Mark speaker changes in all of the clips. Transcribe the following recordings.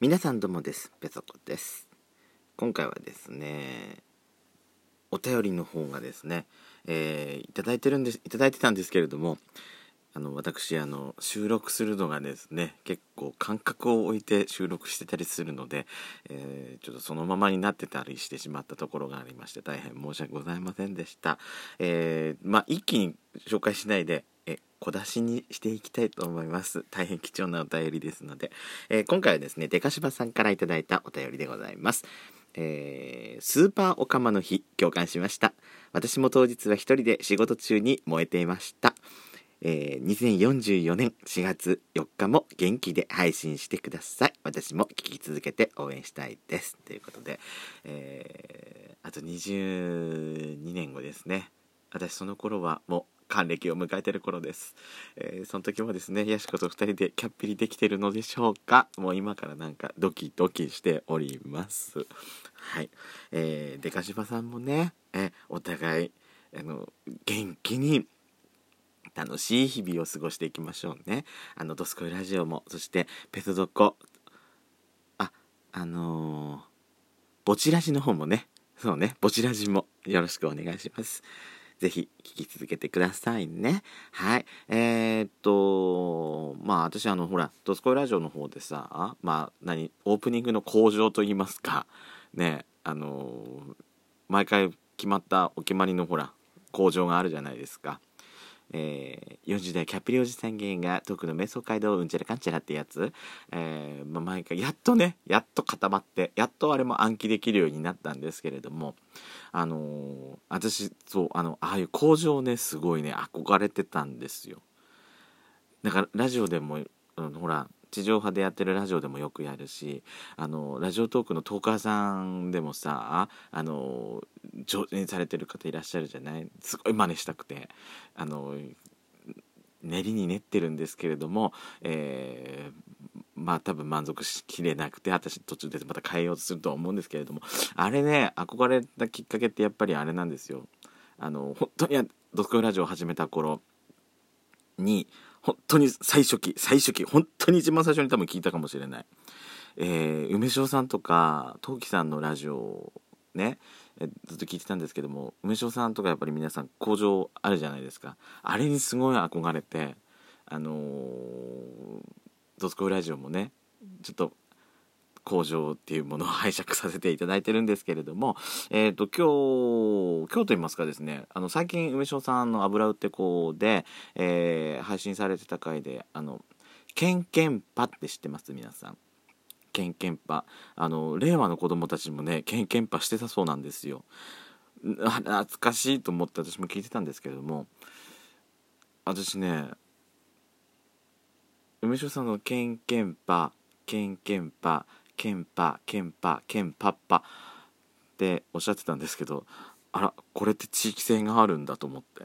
Speaker 1: 皆さんどうもです。ペソコです。今回はですねお便りの方がですね、えー、いただいてるんですいただいてたんですけれどもあの私あの収録するのがですね結構間隔を置いて収録してたりするので、えー、ちょっとそのままになってたりしてしまったところがありまして大変申し訳ございませんでした、えー、まあ一気に紹介しないで小出しにしていきたいと思います。大変貴重なお便りですので、えー、今回はですね、デカシバさんから頂いたお便りでございます。えー、スーパーオカマの日、共感しました。私も当日は一人で仕事中に燃えていました。えー、2044年4月4日も元気で配信してください。私も聞き続けて応援したいです。ということで、えー、あと22年後ですね。私その頃はもう還暦を迎えてる頃です、えー、その時もですねヤシコと2人でキャッピリできてるのでしょうか？もう今からなんかドキドキしております。はい。えー、デカシバさんもね、えお互いあの元気に楽しい日々を過ごしていきましょうね。あのドスコイラジオもそしてペソドコああのー、ボチラジの方もねそうねボチラジもよろしくお願いします。ぜひ聞き続けてくださいね。はい。えー、っと、まあ私あのほら、ドスコイラジオの方でさ、まあ何、オープニングの向上といいますか、ね、あの、毎回決まったお決まりのほら、向上があるじゃないですか。えー、40代キャピリおじさん芸人が特の瞑想街道うんちゃらかんちゃらってやつ、えー、まあ、毎回やっとねやっと固まってやっとあれも暗記できるようになったんですけれども。あのー、私そうあのああいう工場ねすごいね憧れてたんですよ。だからラジオでも、うん、ほら地上波でやってるラジオでもよくやるしあのラジオトークのトーカーさんでもさあの上手にされてる方いらっしゃるじゃない？すごい真似したくてあの練りに練ってるんですけれども、えー、まあ多分満足しきれなくて私途中でまた変えようとするとは思うんですけれどもあれね憧れたきっかけってやっぱりあれなんですよ。あの本当に「ドスコイラジオ」を始めた頃に本当に最初期最初期本当に一番最初に多分聞いたかもしれない、えー、梅塩さんとか陶器さんのラジオねずっと聞いてたんですけども梅塩さんとかやっぱり皆さん工場あるじゃないですか。あれにすごい憧れてあのー「ドスコイラジオ」もねちょっと工場っていうものを拝借させていただいてるんですけれども、えっ、ー、と、今日、今日と言いますかですね、あの、最近、梅塩さんの油売ってこうで、えー、配信されてた回で、あの、ケンケンパって知ってます？皆さん。ケンケンパ。あの、令和の子供たちもね、ケンケンパしてたそうなんですよ。懐かしいと思って私も聞いてたんですけれども、私ね、梅塩さんのケンケンパ、ケンケンパ、ケンパケンパケンパッパっておっしゃってたんですけどあらこれって地域性があるんだと思って。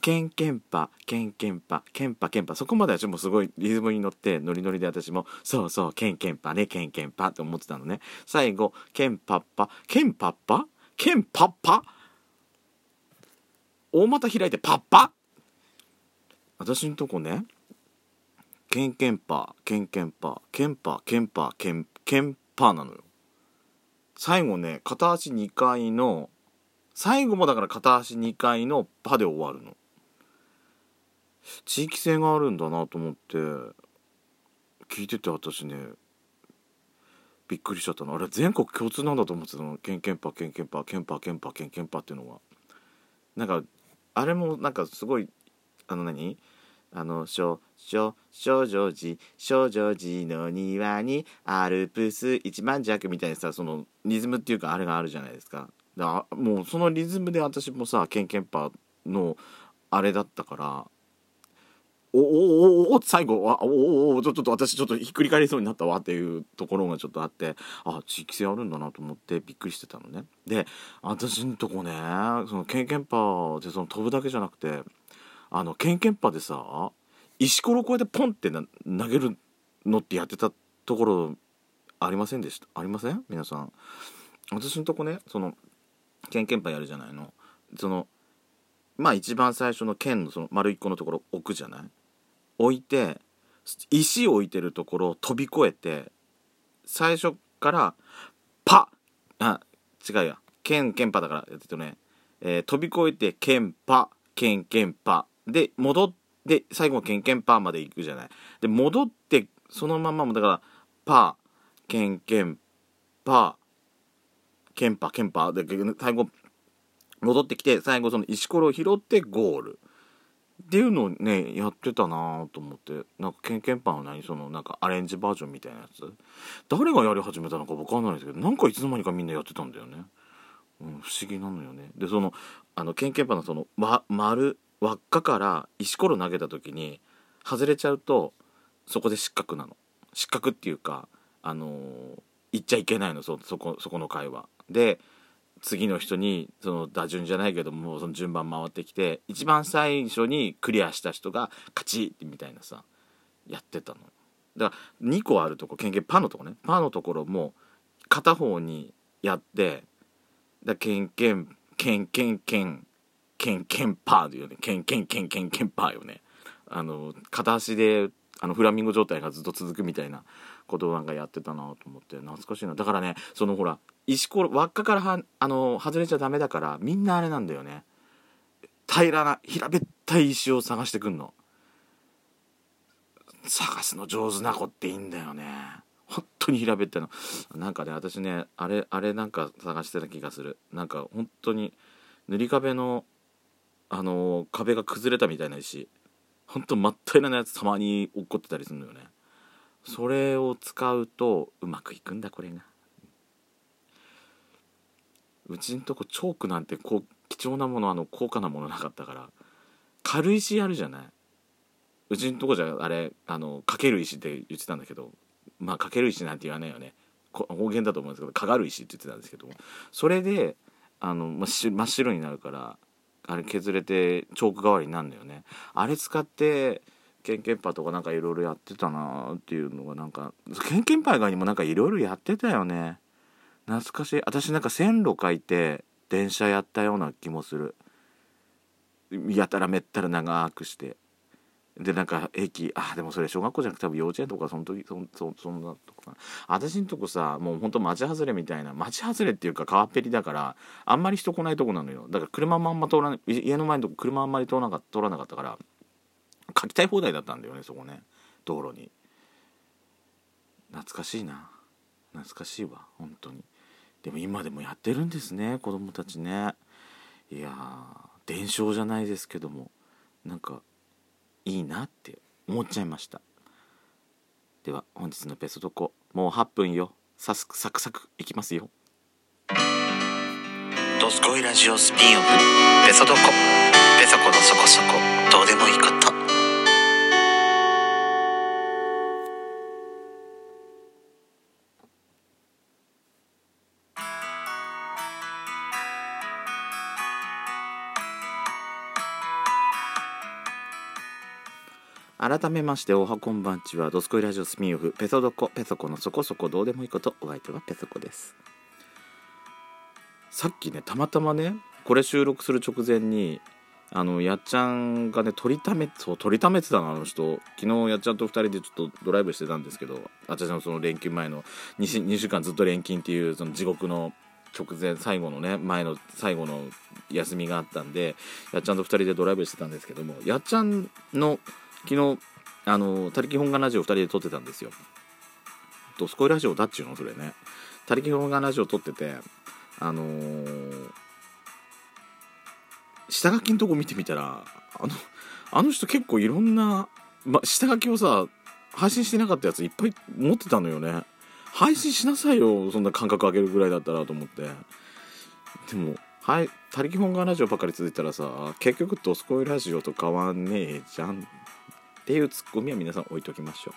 Speaker 1: ケンケンパケンケンパケンパケンパそこまではちょっとすごいリズムに乗ってノリノリで私もそうそうケンケンパねケンケンパって思ってたのね。最後ケンパッパケンパッパケンパッパ大股開いてパッパ。私んとこねケンケンパーケンケンパーケンパーケンパーケンケンパーなのよ。最後ね片足2回の最後もだから片足2回のパで終わるの。地域性があるんだなと思って聞いてて私ねびっくりしちゃったの。あれ全国共通なんだと思ってたの。ケンケンパケンケンパケンパケンパケンケンパっていうのがなんかあれもなんかすごいあの何？あの、少、少、少女寺、少女寺の庭にアルプス一万弱みたいなさ、そのリズムっていうかあれがあるじゃないですか。だもうそのリズムで私もさ、ケンケンパのあれだったから、おおおお最後はおおおちょっと私ちょっとひっくり返りそうになったわっていうところがちょっとあってあ地域性あるんだなと思ってびっくりしてたのねで私んとこねそのケンケンパーでその飛ぶだけじゃなくてあのケンケンパでさ石ころこうやってポンって投げるのってやってたところありませんでした？ありません？皆さん。私のとこねそのケンケンパやるじゃないの。そのまあ一番最初の剣のその丸一個のところ置くじゃない？置いて石を置いてるところを飛び越えて最初からパあ違うやケンケンパだからえっとね、えー、飛び越えてケンパケンケンパ。で戻って最後ケンケンパーまで行くじゃない。で戻ってそのままもだからパーケンケンパーケンパケンパーで最後戻ってきて最後その石ころを拾ってゴール。っていうのをねやってたなと思って。なんかケンケンパンは何？そのなんかアレンジバージョンみたいなやつ？誰がやり始めたのか分かんないですけどなんかいつの間にかみんなやってたんだよね、うん、不思議なのよね。でそのあのケンケンパンのその、ま、丸輪っかから石ころ投げた時に外れちゃうとそこで失格なの。失格っていうかあのー、言っちゃいけないのそそこそこの会話。で次の人にその打順じゃないけどもその順番回ってきて一番最初にクリアした人が勝ちみたいなさやってたの。だから2個あるとこケンケンパのとこね。パのところも片方にやってだケンケンケンケンケンケンケンパーでよね。ケンケンケンケンケンパーよね。あの片足であのフラミンゴ状態がずっと続くみたいなことなんかやってたなと思って懐かしいな。だからねそのほら石ころ輪っかからはあの外れちゃダメだからみんなあれなんだよね。平らな平べったい石を探してくんの。探すの上手な子っていいんだよね。本当に平べったいの。なんかね私ねあれあれなんか探してた気がする。なんか本当に塗り壁のあの壁が崩れたみたいな石ほんと真っ平らなやつたまに落っこってたりするのよね。それを使うとうまくいくんだこれが。うちんとこチョークなんてこう貴重なものあの高価なものなかったから軽石あるじゃない？うちんとこじゃあれあのかける石って言ってたんだけどまあかける石なんて言わないよね。方言だと思うんですけどかがる石って言ってたんですけども。それであの真っ白になるからあれ削れてチョーク代わりになるんだよね。あれ使ってケンケンパとかなんかいろいろやってたなっていうのがなんかケンケンパ以外にもなんかいろいろやってたよね。懐かしい。私なんか線路書いて電車やったような気もする。やたらめったら長くして。でなんか駅あでもそれ小学校じゃなくて多分幼稚園とかその時そそそんなとこかな。私んとこさもうほんと町外れみたいな町外れっていうか川っぺりだからあんまり人来ないとこなのよ。だから車もあんま通らない家の前のとこ車あんまり通らなか通らなかったから書きたい放題だったんだよねそこね。道路に。懐かしいな。懐かしいわ本当に。でも今でもやってるんですね子供たちね。いや伝承じゃないですけども。なんかいいなって思っちゃいました。では本日のペソどこ？もう8分よ。サスサクサクいきますよ。
Speaker 2: ドスコイラジオスピンオフ。ペソドコペソコのそこそこ。どうでもいいこと。
Speaker 1: 改めましておはこんばんちはドスコイラジオスピンオフペソドコペソコのそこそこどうでもいいことお相手はペソコです。さっきねたまたまねこれ収録する直前にあのやっちゃんがね取りためそう取りためてたのあの人。昨日やっちゃんと2人でちょっとドライブしてたんですけど私のその連休前の 2, 2週間ずっと連勤っていうその地獄の直前最後のね前の最後の休みがあったんでやっちゃんと2人でドライブしてたんですけどもやっちゃんの昨日あの「他力本願ラジオ」2人で撮ってたんですよ。どすこいラジオだっちゅうの？それね。他力本願ラジオ撮っててあのー、下書きのとこ見てみたらあのあの人結構いろんな、ま、下書きをさ配信してなかったやついっぱい持ってたのよね。配信しなさいよそんな感覚上げるぐらいだったらと思ってでもはい「他力本願ラジオ」ばっかり続いたらさ結局「どすこいラジオ」と変わんねえじゃんっていうツッコミは皆さん置いときましょ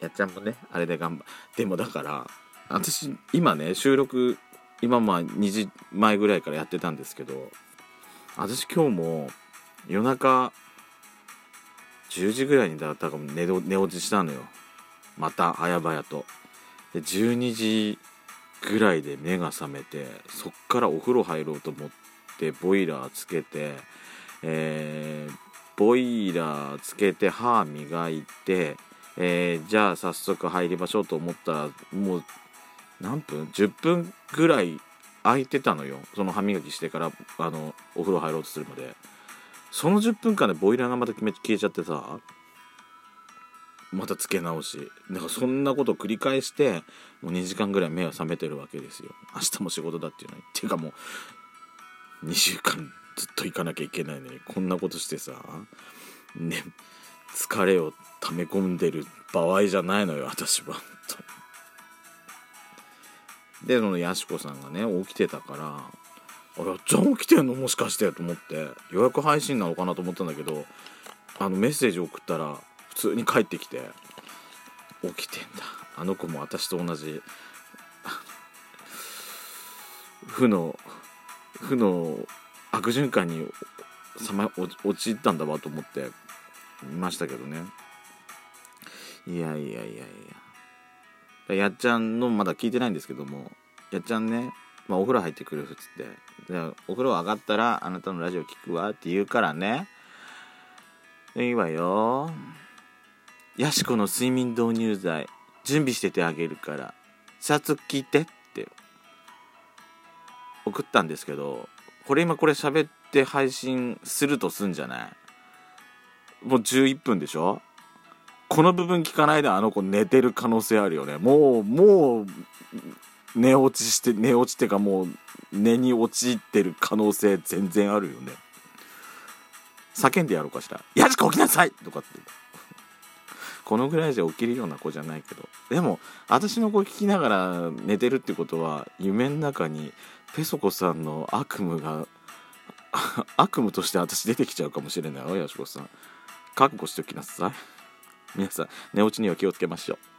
Speaker 1: う。やっちゃんもねあれで頑張でもだから私今ね収録今まあ2時前ぐらいからやってたんですけど私今日も夜中10時ぐらいにだったかも寝寝落ちしたのよ。また早々と。で12時ぐらいで目が覚めてそっからお風呂入ろうと思ってボイラーつけてえー、ボイラーつけて歯磨いてえーじゃあ早速入りましょうと思ったらもう何分？10分ぐらい空いてたのよ。その歯磨きしてからあのお風呂入ろうとするまで。その10分間でボイラーがまた消えちゃってさまたつけ直し。だからそんなことを繰り返してもう2時間ぐらい目が覚めてるわけですよ。明日も仕事だっていうのに。っていうかもう2週間ずっと行かなきゃいけないのにこんなことしてさね疲れを溜め込んでる場合じゃないのよ私はでそのやしこさんがね起きてたからあやっちゃん起きてんの？もしかしてと思って予約配信なのかなと思ったんだけどあのメッセージ送ったら普通に帰ってきて起きてんだ。あの子も私と同じ負の負の悪循環にさま陥ったんだわと思って見ましたけどね。いやいやいやいや。やっちゃんのまだ聞いてないんですけどもやっちゃんね、まあ、お風呂入ってくるっつって。でお風呂上がったらあなたのラジオ聞くわって言うからね。いいわよ。やしこの睡眠導入剤準備しててあげるから早速聞いてって送ったんですけどこれ今これ喋って配信するとすんじゃない？もう11分でしょ？この部分聞かないであの子寝てる可能性あるよね。もうもう寝落ちして寝落ちてかもう寝に陥ってる可能性全然あるよね。叫んでやろうかしら「やじこ起きなさい!」とかって。このぐらいじゃ起きるような子じゃないけど。でも私の声聞きながら寝てるってことは夢の中にペソコさんの悪夢が 悪夢として私出てきちゃうかもしれないわよしこさん。覚悟しておきなさい。皆さん寝落ちには気をつけましょう。